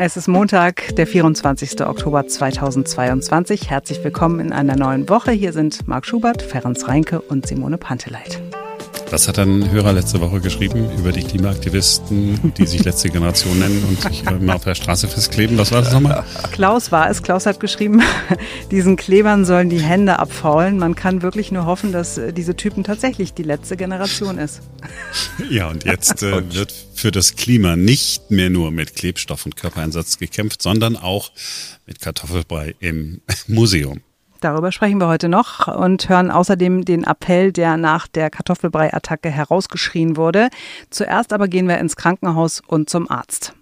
Es ist Montag, der 24. Oktober 2022. Herzlich willkommen in einer neuen Woche. Hier sind Marc Schubert, Ferenc Reinke und Simone Panteleit. Was hat ein Hörer letzte Woche geschrieben über die Klimaaktivisten, die sich letzte Generation nennen und sich immer auf der Straße festkleben? Was war das nochmal? Klaus war es. Klaus hat geschrieben, diesen Klebern sollen die Hände abfaulen. Man kann wirklich nur hoffen, dass diese Typen tatsächlich die letzte Generation ist. Ja, und jetzt äh, wird für das Klima nicht mehr nur mit Klebstoff und Körpereinsatz gekämpft, sondern auch mit Kartoffelbrei im Museum. Darüber sprechen wir heute noch und hören außerdem den Appell, der nach der Kartoffelbrei-Attacke herausgeschrien wurde. Zuerst aber gehen wir ins Krankenhaus und zum Arzt.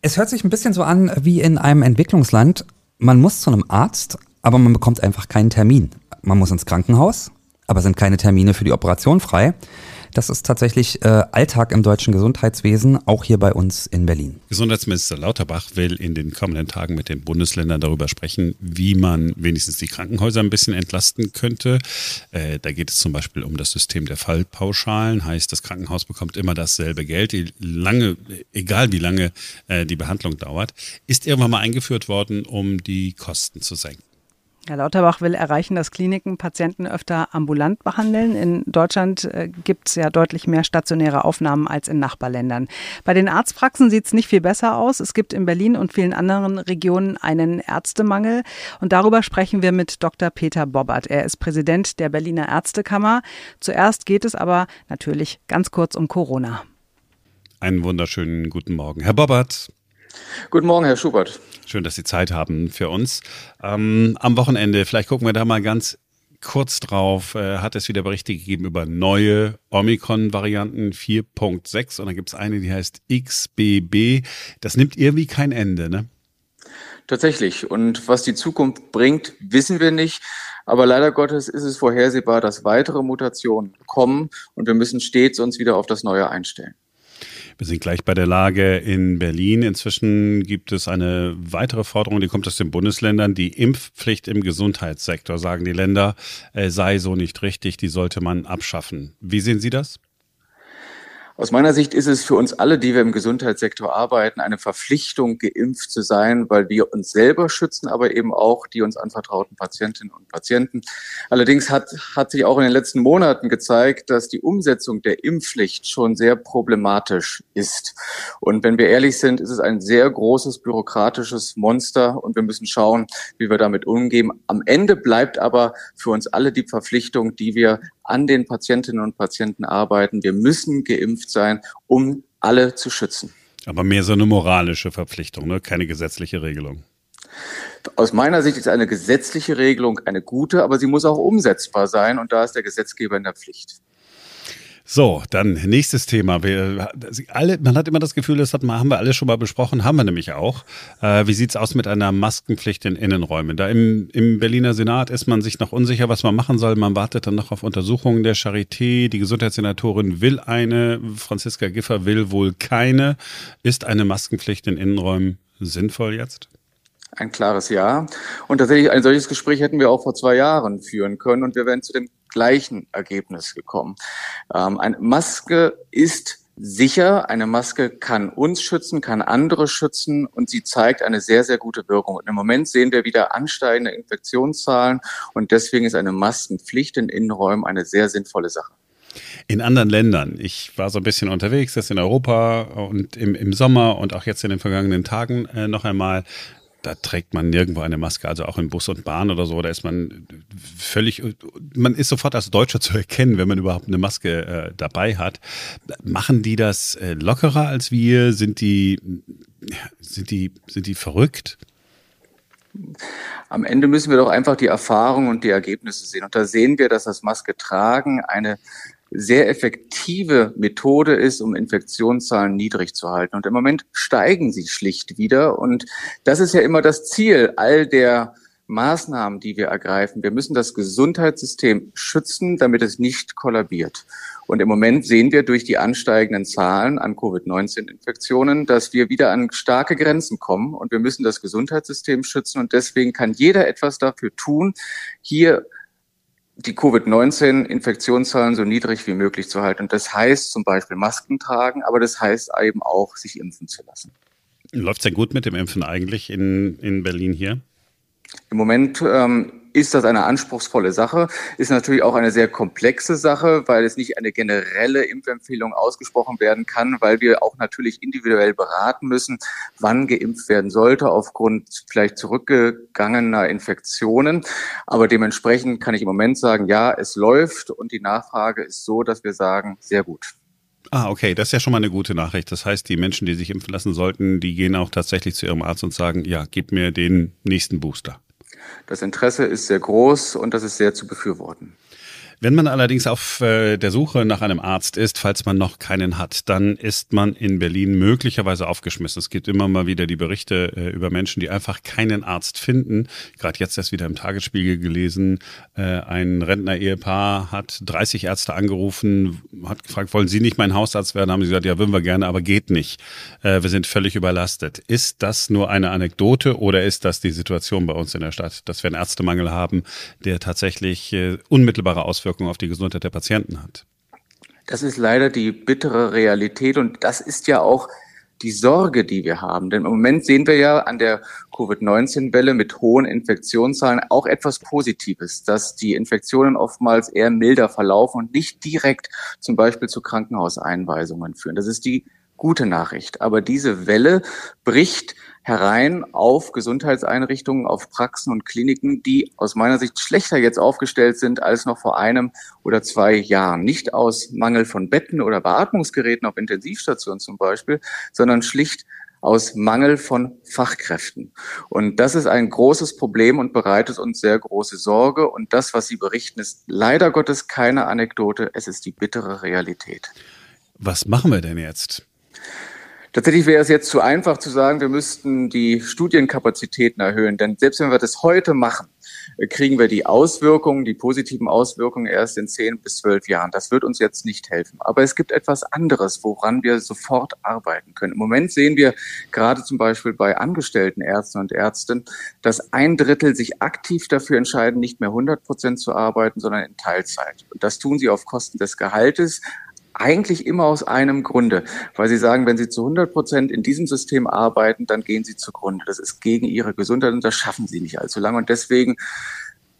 Es hört sich ein bisschen so an wie in einem Entwicklungsland. Man muss zu einem Arzt, aber man bekommt einfach keinen Termin. Man muss ins Krankenhaus, aber sind keine Termine für die Operation frei. Das ist tatsächlich äh, Alltag im deutschen Gesundheitswesen, auch hier bei uns in Berlin. Gesundheitsminister Lauterbach will in den kommenden Tagen mit den Bundesländern darüber sprechen, wie man wenigstens die Krankenhäuser ein bisschen entlasten könnte. Äh, da geht es zum Beispiel um das System der Fallpauschalen. Heißt, das Krankenhaus bekommt immer dasselbe Geld, lange, egal wie lange äh, die Behandlung dauert. Ist irgendwann mal eingeführt worden, um die Kosten zu senken. Herr Lauterbach will erreichen, dass Kliniken Patienten öfter ambulant behandeln. In Deutschland äh, gibt es ja deutlich mehr stationäre Aufnahmen als in Nachbarländern. Bei den Arztpraxen sieht es nicht viel besser aus. Es gibt in Berlin und vielen anderen Regionen einen Ärztemangel. Und darüber sprechen wir mit Dr. Peter Bobbert. Er ist Präsident der Berliner Ärztekammer. Zuerst geht es aber natürlich ganz kurz um Corona. Einen wunderschönen guten Morgen, Herr Bobbert. Guten Morgen, Herr Schubert. Schön, dass Sie Zeit haben für uns. Ähm, am Wochenende, vielleicht gucken wir da mal ganz kurz drauf, äh, hat es wieder Berichte gegeben über neue Omikron-Varianten 4.6 und dann gibt es eine, die heißt XBB. Das nimmt irgendwie kein Ende, ne? Tatsächlich. Und was die Zukunft bringt, wissen wir nicht. Aber leider Gottes ist es vorhersehbar, dass weitere Mutationen kommen und wir müssen stets uns wieder auf das Neue einstellen. Wir sind gleich bei der Lage in Berlin. Inzwischen gibt es eine weitere Forderung, die kommt aus den Bundesländern. Die Impfpflicht im Gesundheitssektor, sagen die Länder, äh, sei so nicht richtig, die sollte man abschaffen. Wie sehen Sie das? Aus meiner Sicht ist es für uns alle, die wir im Gesundheitssektor arbeiten, eine Verpflichtung, geimpft zu sein, weil wir uns selber schützen, aber eben auch die uns anvertrauten Patientinnen und Patienten. Allerdings hat, hat sich auch in den letzten Monaten gezeigt, dass die Umsetzung der Impfpflicht schon sehr problematisch ist. Und wenn wir ehrlich sind, ist es ein sehr großes bürokratisches Monster und wir müssen schauen, wie wir damit umgehen. Am Ende bleibt aber für uns alle die Verpflichtung, die wir an den Patientinnen und Patienten arbeiten. Wir müssen geimpft sein, um alle zu schützen. Aber mehr so eine moralische Verpflichtung, ne? keine gesetzliche Regelung. Aus meiner Sicht ist eine gesetzliche Regelung eine gute, aber sie muss auch umsetzbar sein und da ist der Gesetzgeber in der Pflicht. So, dann nächstes Thema. Wir, alle, man hat immer das Gefühl, das hat, haben wir alle schon mal besprochen, haben wir nämlich auch. Äh, wie sieht's aus mit einer Maskenpflicht in Innenräumen? Da im, im Berliner Senat ist man sich noch unsicher, was man machen soll. Man wartet dann noch auf Untersuchungen der Charité. Die Gesundheitssenatorin will eine, Franziska Giffer will wohl keine. Ist eine Maskenpflicht in Innenräumen sinnvoll jetzt? Ein klares Ja. Und tatsächlich ein solches Gespräch hätten wir auch vor zwei Jahren führen können und wir wären zu dem gleichen Ergebnis gekommen. Ähm, eine Maske ist sicher. Eine Maske kann uns schützen, kann andere schützen und sie zeigt eine sehr, sehr gute Wirkung. Und im Moment sehen wir wieder ansteigende Infektionszahlen und deswegen ist eine Maskenpflicht in Innenräumen eine sehr sinnvolle Sache. In anderen Ländern, ich war so ein bisschen unterwegs, das in Europa und im, im Sommer und auch jetzt in den vergangenen Tagen äh, noch einmal, da trägt man nirgendwo eine Maske, also auch in Bus und Bahn oder so, da ist man völlig, man ist sofort als Deutscher zu erkennen, wenn man überhaupt eine Maske äh, dabei hat. Machen die das äh, lockerer als wir? Sind die, sind die, sind die verrückt? Am Ende müssen wir doch einfach die Erfahrung und die Ergebnisse sehen. Und da sehen wir, dass das Maske tragen eine sehr effektive Methode ist, um Infektionszahlen niedrig zu halten. Und im Moment steigen sie schlicht wieder. Und das ist ja immer das Ziel all der Maßnahmen, die wir ergreifen. Wir müssen das Gesundheitssystem schützen, damit es nicht kollabiert. Und im Moment sehen wir durch die ansteigenden Zahlen an Covid-19-Infektionen, dass wir wieder an starke Grenzen kommen. Und wir müssen das Gesundheitssystem schützen. Und deswegen kann jeder etwas dafür tun, hier die Covid-19-Infektionszahlen so niedrig wie möglich zu halten. Und das heißt zum Beispiel Masken tragen, aber das heißt eben auch, sich impfen zu lassen. Läuft es denn gut mit dem Impfen eigentlich in, in Berlin hier? Im Moment ähm, ist das eine anspruchsvolle Sache, ist natürlich auch eine sehr komplexe Sache, weil es nicht eine generelle Impfempfehlung ausgesprochen werden kann, weil wir auch natürlich individuell beraten müssen, wann geimpft werden sollte aufgrund vielleicht zurückgegangener Infektionen. Aber dementsprechend kann ich im Moment sagen, ja, es läuft und die Nachfrage ist so, dass wir sagen, sehr gut. Ah, okay, das ist ja schon mal eine gute Nachricht. Das heißt, die Menschen, die sich impfen lassen sollten, die gehen auch tatsächlich zu ihrem Arzt und sagen, ja, gib mir den nächsten Booster. Das Interesse ist sehr groß und das ist sehr zu befürworten. Wenn man allerdings auf äh, der Suche nach einem Arzt ist, falls man noch keinen hat, dann ist man in Berlin möglicherweise aufgeschmissen. Es gibt immer mal wieder die Berichte äh, über Menschen, die einfach keinen Arzt finden. Gerade jetzt erst wieder im Tagesspiegel gelesen, äh, ein Rentner-Ehepaar hat 30 Ärzte angerufen, hat gefragt, wollen Sie nicht mein Hausarzt werden? Haben sie gesagt, ja, würden wir gerne, aber geht nicht. wir sind völlig überlastet. Ist das nur eine Anekdote oder ist das die Situation bei uns in der Stadt, dass wir einen Ärztemangel haben, der tatsächlich unmittelbare Auswirkungen Auswirkungen auf die Gesundheit der Patienten hat. Das ist leider die bittere Realität und das ist ja auch die Sorge, die wir haben. Denn im Moment sehen wir ja an der Covid-19-Welle mit hohen Infektionszahlen auch etwas Positives, dass die Infektionen oftmals eher milder verlaufen und nicht direkt zum Beispiel zu Krankenhauseinweisungen führen. Das ist die gute Nachricht. Aber diese Welle bricht herein auf Gesundheitseinrichtungen, auf Praxen und Kliniken, die aus meiner Sicht schlechter jetzt aufgestellt sind als noch vor einem oder zwei Jahren. Nicht aus Mangel von Betten oder Beatmungsgeräten auf Intensivstationen zum Beispiel, sondern schlicht aus Mangel von Fachkräften. Und das ist ein großes Problem und bereitet uns sehr große Sorge. Und das, was Sie berichten, ist leider Gottes keine Anekdote. Es ist die bittere Realität. Was machen wir denn jetzt? Tatsächlich wäre es jetzt zu einfach zu sagen, wir müssten die Studienkapazitäten erhöhen. Denn selbst wenn wir das heute machen, äh, kriegen wir die Auswirkungen, die positiven Auswirkungen erst in zehn bis zwölf Jahren. Das wird uns jetzt nicht helfen. Aber es gibt etwas anderes, woran wir sofort arbeiten können. Im Moment sehen wir gerade zum Beispiel bei angestellten Ärzten und Ärzten, dass ein Drittel sich aktiv dafür entscheiden, nicht mehr 100 Prozent zu arbeiten, sondern in Teilzeit. Und das tun sie auf Kosten des Gehaltes, eigentlich immer aus einem Grunde, weil sie sagen, wenn sie zu 100 Prozent in diesem System arbeiten, dann gehen sie zugrunde. Das ist gegen ihre Gesundheit und das schaffen sie nicht allzu lange. Und deswegen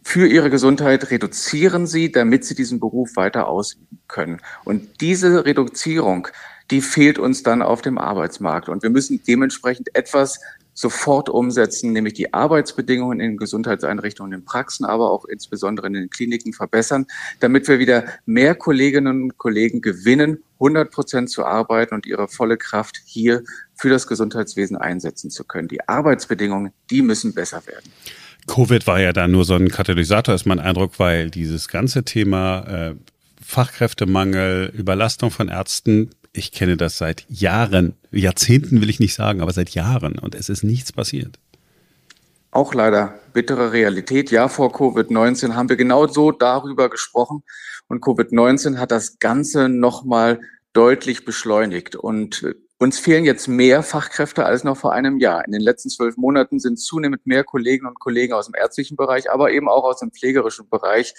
für ihre Gesundheit reduzieren sie, damit sie diesen Beruf weiter ausüben können. Und diese Reduzierung, die fehlt uns dann auf dem Arbeitsmarkt. Und wir müssen dementsprechend etwas sofort umsetzen, nämlich die Arbeitsbedingungen in Gesundheitseinrichtungen, in Praxen, aber auch insbesondere in den Kliniken verbessern, damit wir wieder mehr Kolleginnen und Kollegen gewinnen, 100 Prozent zu arbeiten und ihre volle Kraft hier für das Gesundheitswesen einsetzen zu können. Die Arbeitsbedingungen, die müssen besser werden. Covid war ja da nur so ein Katalysator, ist mein Eindruck, weil dieses ganze Thema äh, Fachkräftemangel, Überlastung von Ärzten ich kenne das seit Jahren, Jahrzehnten will ich nicht sagen, aber seit Jahren und es ist nichts passiert. Auch leider bittere Realität. Ja, vor Covid-19 haben wir genau so darüber gesprochen und Covid-19 hat das Ganze nochmal deutlich beschleunigt und uns fehlen jetzt mehr Fachkräfte als noch vor einem Jahr. In den letzten zwölf Monaten sind zunehmend mehr Kolleginnen und Kollegen aus dem ärztlichen Bereich, aber eben auch aus dem pflegerischen Bereich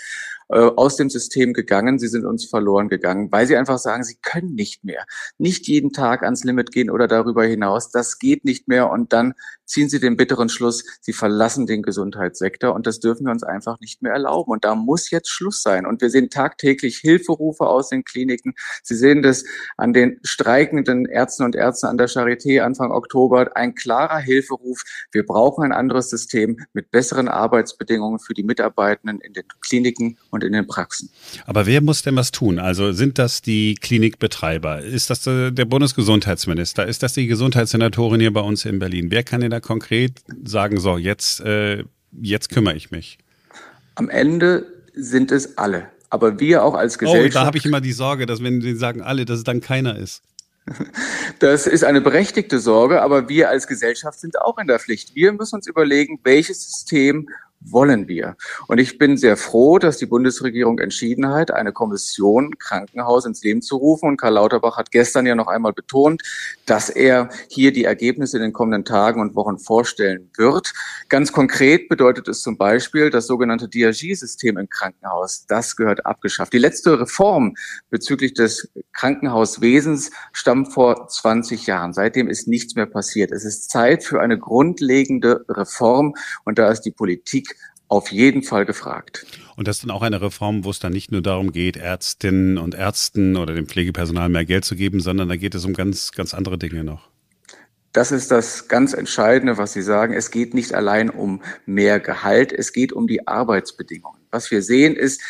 äh, aus dem System gegangen. Sie sind uns verloren gegangen, weil sie einfach sagen, sie können nicht mehr. Nicht jeden Tag ans Limit gehen oder darüber hinaus. Das geht nicht mehr. Und dann ziehen sie den bitteren Schluss, sie verlassen den Gesundheitssektor. Und das dürfen wir uns einfach nicht mehr erlauben. Und da muss jetzt Schluss sein. Und wir sehen tagtäglich Hilferufe aus den Kliniken. Sie sehen das an den streikenden Ärzten und Ärzten an der Charité Anfang Oktober. Ein klarer Hilferuf. Wir brauchen ein anderes System mit besseren Arbeitsbedingungen für die Mitarbeitenden in den Kliniken und in den Praxen. Aber wer muss denn was tun? Also sind das die Klinikbetreiber? Ist das der Bundesgesundheitsminister? Ist das die Gesundheitssenatorin hier bei uns in Berlin? Wer kann denn da konkret sagen, so, jetzt, äh, jetzt kümmere ich mich? Am Ende sind es alle. Aber wir auch als Gesellschaft. Oh, da habe ich immer die Sorge, dass wenn sie sagen alle, dass es dann keiner ist. Das ist eine berechtigte Sorge, aber wir als Gesellschaft sind auch in der Pflicht. Wir müssen uns überlegen, welches System wollen wir. Und ich bin sehr froh, dass die Bundesregierung entschieden hat, eine Kommission Krankenhaus ins Leben zu rufen. Und Karl Lauterbach hat gestern ja noch einmal betont, dass er hier die Ergebnisse in den kommenden Tagen und Wochen vorstellen wird. Ganz konkret bedeutet es zum Beispiel das sogenannte DRG-System im Krankenhaus. Das gehört abgeschafft. Die letzte Reform bezüglich des Krankenhauswesens stammt vor 20 Jahren. Seitdem ist nichts mehr passiert. Es ist Zeit für eine grundlegende Reform und da ist die Politik auf jeden Fall gefragt. Und das ist dann auch eine Reform, wo es dann nicht nur darum geht, Ärztinnen und Ärzten oder dem Pflegepersonal mehr Geld zu geben, sondern da geht es um ganz, ganz andere Dinge noch. Das ist das ganz Entscheidende, was Sie sagen. Es geht nicht allein um mehr Gehalt, es geht um die Arbeitsbedingungen. Was wir sehen ist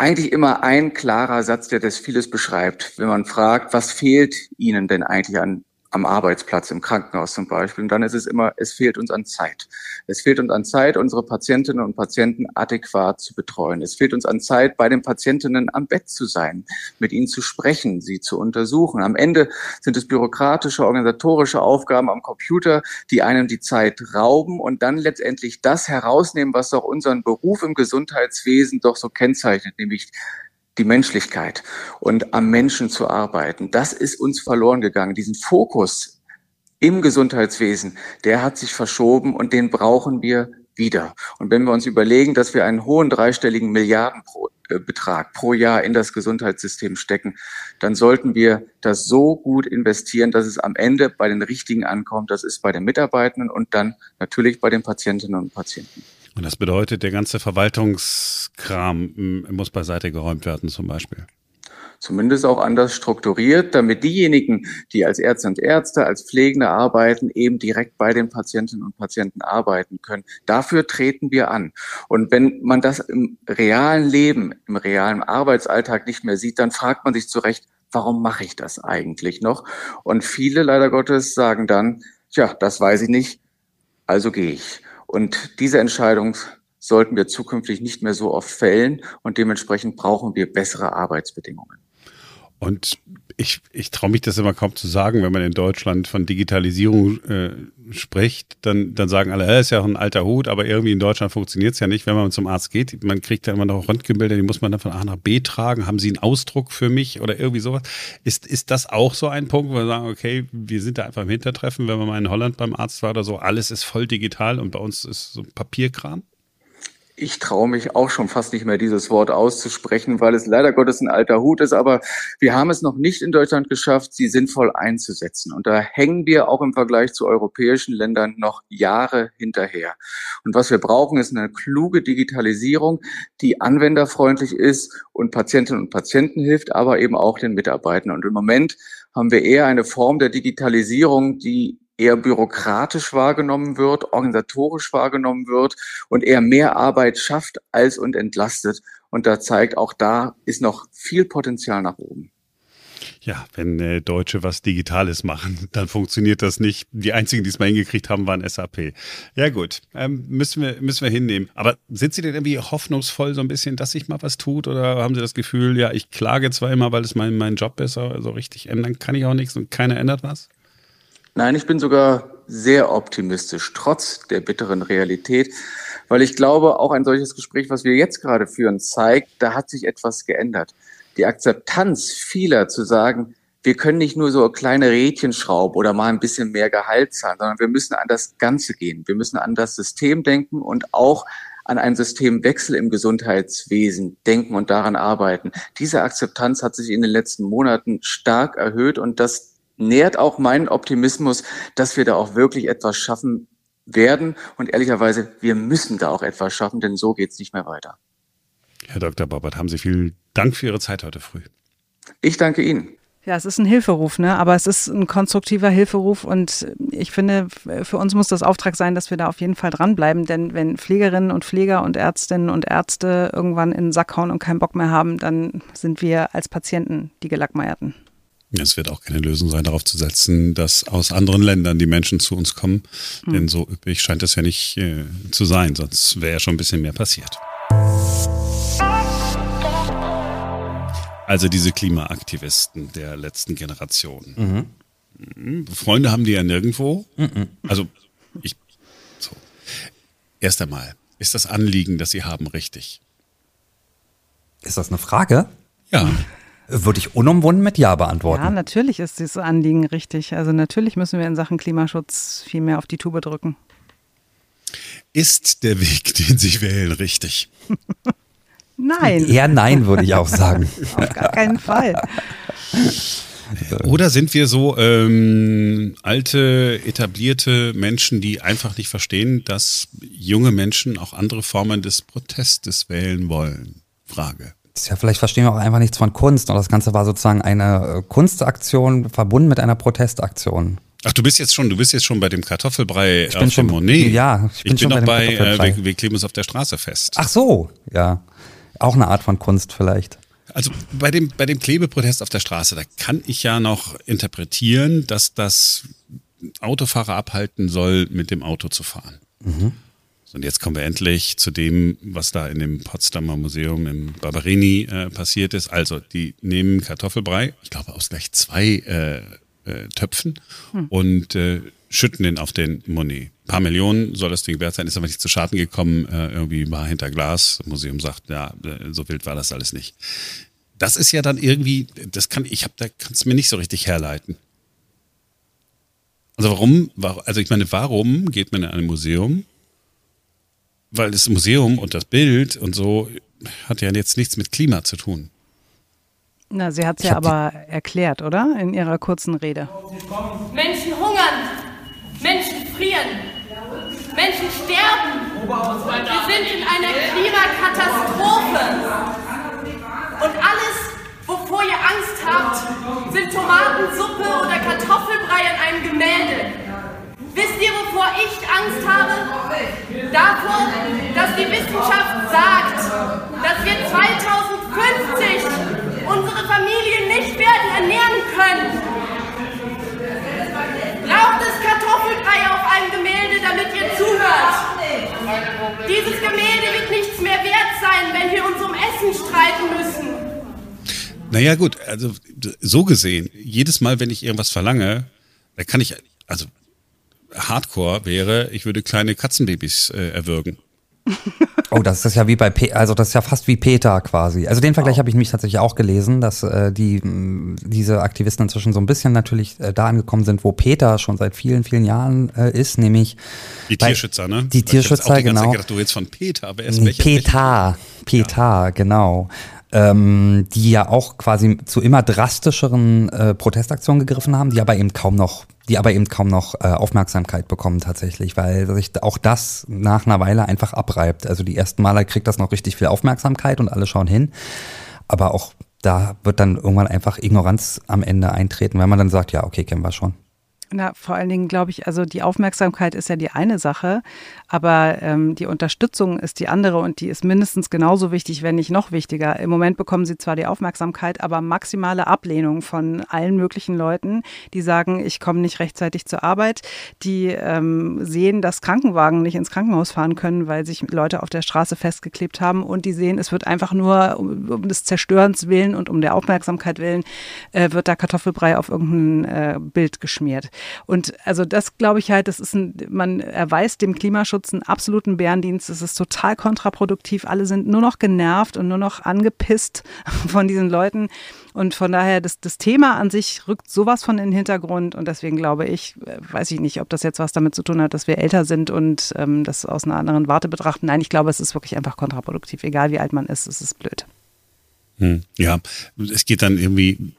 eigentlich immer ein klarer Satz, der das vieles beschreibt. Wenn man fragt, was fehlt Ihnen denn eigentlich an am Arbeitsplatz, im Krankenhaus zum Beispiel. Und dann ist es immer, es fehlt uns an Zeit. Es fehlt uns an Zeit, unsere Patientinnen und Patienten adäquat zu betreuen. Es fehlt uns an Zeit, bei den Patientinnen am Bett zu sein, mit ihnen zu sprechen, sie zu untersuchen. Am Ende sind es bürokratische, organisatorische Aufgaben am Computer, die einem die Zeit rauben und dann letztendlich das herausnehmen, was auch unseren Beruf im Gesundheitswesen doch so kennzeichnet, nämlich die Menschlichkeit und am Menschen zu arbeiten. Das ist uns verloren gegangen. Diesen Fokus im Gesundheitswesen, der hat sich verschoben und den brauchen wir wieder. Und wenn wir uns überlegen, dass wir einen hohen dreistelligen Milliardenbetrag äh, pro Jahr in das Gesundheitssystem stecken, dann sollten wir das so gut investieren, dass es am Ende bei den Richtigen ankommt. Das ist bei den Mitarbeitenden und dann natürlich bei den Patientinnen und Patienten. Und das bedeutet, der ganze Verwaltungskram muss beiseite geräumt werden zum Beispiel. Zumindest auch anders strukturiert, damit diejenigen, die als Ärzte und Ärzte, als Pflegende arbeiten, eben direkt bei den Patientinnen und Patienten arbeiten können. Dafür treten wir an. Und wenn man das im realen Leben, im realen Arbeitsalltag nicht mehr sieht, dann fragt man sich zu Recht, warum mache ich das eigentlich noch? Und viele leider Gottes sagen dann, tja, das weiß ich nicht, also gehe ich. Und diese Entscheidung sollten wir zukünftig nicht mehr so oft fällen und dementsprechend brauchen wir bessere Arbeitsbedingungen. Und ich, ich traue mich das immer kaum zu sagen, wenn man in Deutschland von Digitalisierung äh, spricht, dann, dann sagen alle, äh, ist ja auch ein alter Hut, aber irgendwie in Deutschland funktioniert es ja nicht, wenn man zum Arzt geht. Man kriegt ja immer noch Röntgenbilder, die muss man dann von A nach B tragen. Haben Sie einen Ausdruck für mich oder irgendwie sowas? Ist, ist das auch so ein Punkt, wo wir sagen, okay, wir sind da einfach im Hintertreffen, wenn man mal in Holland beim Arzt war oder so, alles ist voll digital und bei uns ist so Papierkram? Ich traue mich auch schon fast nicht mehr, dieses Wort auszusprechen, weil es leider Gottes ein alter Hut ist. Aber wir haben es noch nicht in Deutschland geschafft, sie sinnvoll einzusetzen. Und da hängen wir auch im Vergleich zu europäischen Ländern noch Jahre hinterher. Und was wir brauchen, ist eine kluge Digitalisierung, die anwenderfreundlich ist und Patientinnen und Patienten hilft, aber eben auch den Mitarbeitern. Und im Moment haben wir eher eine Form der Digitalisierung, die eher bürokratisch wahrgenommen wird, organisatorisch wahrgenommen wird und eher mehr Arbeit schafft als und entlastet. Und da zeigt, auch da ist noch viel Potenzial nach oben. Ja, wenn äh, Deutsche was Digitales machen, dann funktioniert das nicht. Die einzigen, die es mal hingekriegt haben, waren SAP. Ja gut, ähm, müssen, wir, müssen wir hinnehmen. Aber sind Sie denn irgendwie hoffnungsvoll so ein bisschen, dass sich mal was tut? Oder haben Sie das Gefühl, ja, ich klage zwar immer, weil es mein, mein Job ist, aber so richtig ändern kann ich auch nichts und keiner ändert was? Nein, ich bin sogar sehr optimistisch, trotz der bitteren Realität, weil ich glaube, auch ein solches Gespräch, was wir jetzt gerade führen, zeigt, da hat sich etwas geändert. Die Akzeptanz vieler zu sagen, wir können nicht nur so kleine Rädchen schrauben oder mal ein bisschen mehr Gehalt zahlen, sondern wir müssen an das Ganze gehen. Wir müssen an das System denken und auch an einen Systemwechsel im Gesundheitswesen denken und daran arbeiten. Diese Akzeptanz hat sich in den letzten Monaten stark erhöht und das nährt auch meinen Optimismus, dass wir da auch wirklich etwas schaffen werden. Und ehrlicherweise, wir müssen da auch etwas schaffen, denn so geht es nicht mehr weiter. Herr Dr. Bobbert, haben Sie vielen Dank für Ihre Zeit heute früh. Ich danke Ihnen. Ja, es ist ein Hilferuf, ne? aber es ist ein konstruktiver Hilferuf und ich finde, für uns muss das Auftrag sein, dass wir da auf jeden Fall dranbleiben, denn wenn Pflegerinnen und Pfleger und Ärztinnen und Ärzte irgendwann in den Sack hauen und keinen Bock mehr haben, dann sind wir als Patienten die Gelackmeierten. Es wird auch keine Lösung sein, darauf zu setzen, dass aus anderen Ländern die Menschen zu uns kommen. Mhm. Denn so üblich scheint es ja nicht äh, zu sein, sonst wäre ja schon ein bisschen mehr passiert. Also diese Klimaaktivisten der letzten Generation. Mhm. Freunde haben die ja nirgendwo. Mhm. Also ich so. Erst einmal, ist das Anliegen, das Sie haben, richtig? Ist das eine Frage? Ja. Würde ich unumwunden mit Ja beantworten. Ja, natürlich ist dieses Anliegen richtig. Also natürlich müssen wir in Sachen Klimaschutz viel mehr auf die Tube drücken. Ist der Weg, den Sie wählen, richtig? Nein. Eher nein, würde ich auch sagen. Auf gar keinen Fall. Oder sind wir so ähm, alte, etablierte Menschen, die einfach nicht verstehen, dass junge Menschen auch andere Formen des Protestes wählen wollen? Frage. Ja, vielleicht verstehen wir auch einfach nichts von Kunst. Und das Ganze war sozusagen eine äh, Kunstaktion verbunden mit einer Protestaktion. Ach, du bist jetzt schon, du bist jetzt schon bei dem Kartoffelbrei ich bin schon, Monet. Ja, ich bin, ich bin noch bei, äh, wir, wir kleben uns auf der Straße fest. Ach so, ja. Auch eine Art von Kunst vielleicht. Also bei dem, bei dem Klebeprotest auf der Straße, da kann ich ja noch interpretieren, dass das Autofahrer abhalten soll, mit dem Auto zu fahren. Mhm. Und jetzt kommen wir endlich zu dem, was da in dem Potsdamer Museum im Barberini äh, passiert ist. Also, die nehmen Kartoffelbrei, ich glaube aus gleich zwei äh, äh, Töpfen hm. und äh, schütten den auf den Monet. Ein paar Millionen soll das Ding wert sein, ist aber nicht zu Schaden gekommen. Äh, irgendwie war hinter Glas. Das Museum sagt, ja, äh, so wild war das alles nicht. Das ist ja dann irgendwie, das kann ich habe da kannst mir nicht so richtig herleiten. Also warum, also ich meine, warum geht man in ein Museum weil das Museum und das Bild und so hat ja jetzt nichts mit Klima zu tun. Na, sie hat es ja aber erklärt, oder? In ihrer kurzen Rede. Menschen hungern, Menschen frieren, Menschen sterben. Wir sind in einer Klimakatastrophe. Und alles, wovor ihr Angst habt, sind Tomatensuppe oder Kartoffelbrei in einem Gemälde. Wisst ihr, wovor ich Angst habe? Davor, dass die Wissenschaft sagt, dass wir 2050 unsere Familien nicht werden ernähren können. Braucht es Kartoffelbrei auf einem Gemälde, damit ihr zuhört? Dieses Gemälde wird nichts mehr wert sein, wenn wir uns um Essen streiten müssen. Naja gut, also so gesehen, jedes Mal, wenn ich irgendwas verlange, da kann ich, also Hardcore wäre, ich würde kleine Katzenbabys äh, erwürgen. Oh, das ist ja wie bei, Pe also das ist ja fast wie Peter quasi. Also den Vergleich oh. habe ich mich tatsächlich auch gelesen, dass äh, die diese Aktivisten inzwischen so ein bisschen natürlich äh, da angekommen sind, wo Peter schon seit vielen vielen Jahren äh, ist, nämlich die Tierschützer, ne? Die Tierschützer, ich genau. Ich gedacht, du jetzt von Peter, wer ist nee, Peter, Peter, ja. genau ähm, die ja auch quasi zu immer drastischeren äh, Protestaktionen gegriffen haben, die aber eben kaum noch, die aber eben kaum noch äh, Aufmerksamkeit bekommen tatsächlich, weil sich auch das nach einer Weile einfach abreibt. Also die ersten Maler kriegt das noch richtig viel Aufmerksamkeit und alle schauen hin, aber auch da wird dann irgendwann einfach Ignoranz am Ende eintreten, weil man dann sagt, ja, okay, kennen wir schon. Na, vor allen Dingen glaube ich, also die Aufmerksamkeit ist ja die eine Sache, aber ähm, die Unterstützung ist die andere und die ist mindestens genauso wichtig, wenn nicht noch wichtiger. Im Moment bekommen sie zwar die Aufmerksamkeit, aber maximale Ablehnung von allen möglichen Leuten, die sagen, ich komme nicht rechtzeitig zur Arbeit, die ähm, sehen, dass Krankenwagen nicht ins Krankenhaus fahren können, weil sich Leute auf der Straße festgeklebt haben und die sehen, es wird einfach nur um, um des Zerstörens willen und um der Aufmerksamkeit willen, äh, wird da Kartoffelbrei auf irgendein äh, Bild geschmiert. Und also das glaube ich halt, das ist ein, man erweist dem Klimaschutz einen absoluten Bärendienst. Das ist total kontraproduktiv. Alle sind nur noch genervt und nur noch angepisst von diesen Leuten. Und von daher, das, das Thema an sich rückt sowas von in den Hintergrund. Und deswegen glaube ich, äh, weiß ich nicht, ob das jetzt was damit zu tun hat, dass wir älter sind und ähm, das aus einer anderen Warte betrachten. Nein, ich glaube, es ist wirklich einfach kontraproduktiv. Egal wie alt man ist, es ist blöd. Hm, ja, es geht dann irgendwie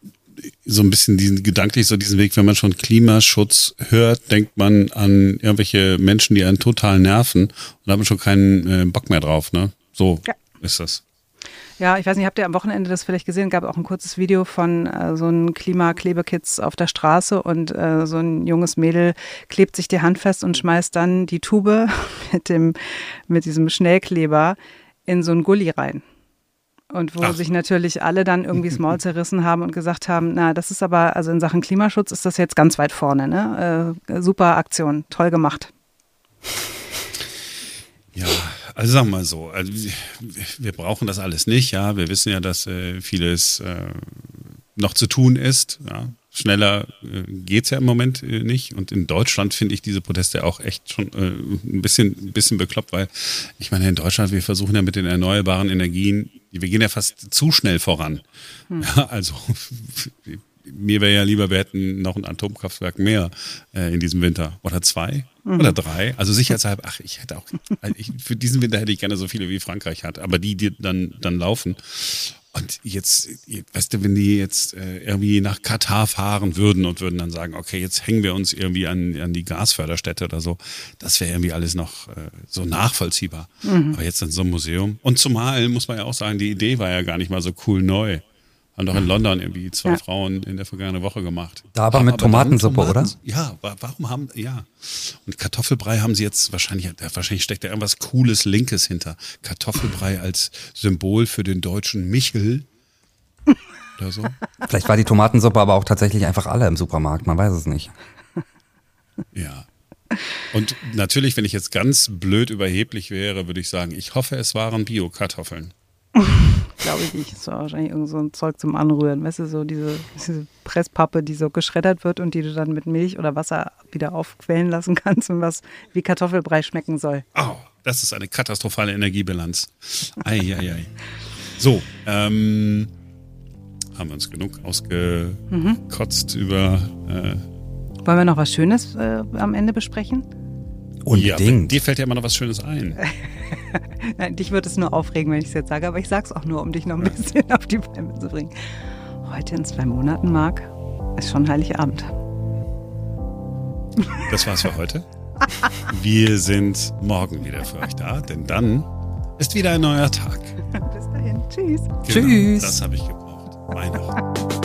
so ein bisschen diesen gedanklich so diesen Weg, wenn man schon Klimaschutz hört, denkt man an irgendwelche Menschen, die einen total nerven und da hat man schon keinen äh, Bock mehr drauf, ne? So ja. ist das. Ja, ich weiß nicht, habt ihr am Wochenende das vielleicht gesehen? Gab auch ein kurzes Video von äh, so einem Klimaklebekids auf der Straße und äh, so ein junges Mädel klebt sich die Hand fest und schmeißt dann die Tube mit dem mit diesem Schnellkleber in so ein Gully rein. Und wo Ach. sich natürlich alle dann irgendwie das Maul zerrissen haben und gesagt haben, na, das ist aber, also in Sachen Klimaschutz ist das jetzt ganz weit vorne, ne? Äh, super Aktion, toll gemacht. Ja, also sagen wir mal so, also wir brauchen das alles nicht, ja. Wir wissen ja, dass äh, vieles äh, noch zu tun ist, ja. schneller äh, geht's ja im Moment äh, nicht. Und in Deutschland finde ich diese Proteste auch echt schon äh, ein bisschen, ein bisschen bekloppt, weil ich meine, in Deutschland, wir versuchen ja mit den erneuerbaren Energien, wir gehen ja fast zu schnell voran. Hm. Ja, also mir wäre ja lieber, wir hätten noch ein Atomkraftwerk mehr äh, in diesem Winter. Oder zwei mhm. oder drei. Also sicherheitshalber, ach, ich hätte auch, also ich, für diesen Winter hätte ich gerne so viele wie Frankreich hat, aber die, die dann, dann laufen. Und jetzt, weißt du, wenn die jetzt äh, irgendwie nach Katar fahren würden und würden dann sagen, okay, jetzt hängen wir uns irgendwie an, an die Gasförderstätte oder so, das wäre irgendwie alles noch äh, so nachvollziehbar. Mhm. Aber jetzt in so einem Museum. Und zumal muss man ja auch sagen, die Idee war ja gar nicht mal so cool neu. Haben doch in London irgendwie zwei ja. Frauen in der vergangenen Woche gemacht. Da aber mit aber Tomatensuppe, Tomaten, oder? Ja, warum haben, ja. Und Kartoffelbrei haben sie jetzt wahrscheinlich, wahrscheinlich steckt da irgendwas Cooles Linkes hinter. Kartoffelbrei als Symbol für den deutschen Michel. Oder so. Vielleicht war die Tomatensuppe aber auch tatsächlich einfach alle im Supermarkt, man weiß es nicht. Ja. Und natürlich, wenn ich jetzt ganz blöd überheblich wäre, würde ich sagen, ich hoffe, es waren Bio-Kartoffeln. Glaube ich nicht. Das war wahrscheinlich irgend so ein Zeug zum Anrühren. Weißt du, so diese, diese Presspappe, die so geschreddert wird und die du dann mit Milch oder Wasser wieder aufquellen lassen kannst und was wie Kartoffelbrei schmecken soll. Oh, das ist eine katastrophale Energiebilanz. Eieiei. So, ähm, haben wir uns genug ausgekotzt mhm. über. Äh, Wollen wir noch was Schönes äh, am Ende besprechen? Unbedingt. Ja, dir fällt ja immer noch was Schönes ein. Nein, dich würde es nur aufregen, wenn ich es jetzt sage, aber ich sage es auch nur, um dich noch ein bisschen auf die Palme zu bringen. Heute in zwei Monaten, Marc, ist schon Heiligabend. Das war's für heute. Wir sind morgen wieder für euch da, denn dann ist wieder ein neuer Tag. Bis dahin. Tschüss. Genau, Tschüss. Das habe ich gebraucht. Weihnachten.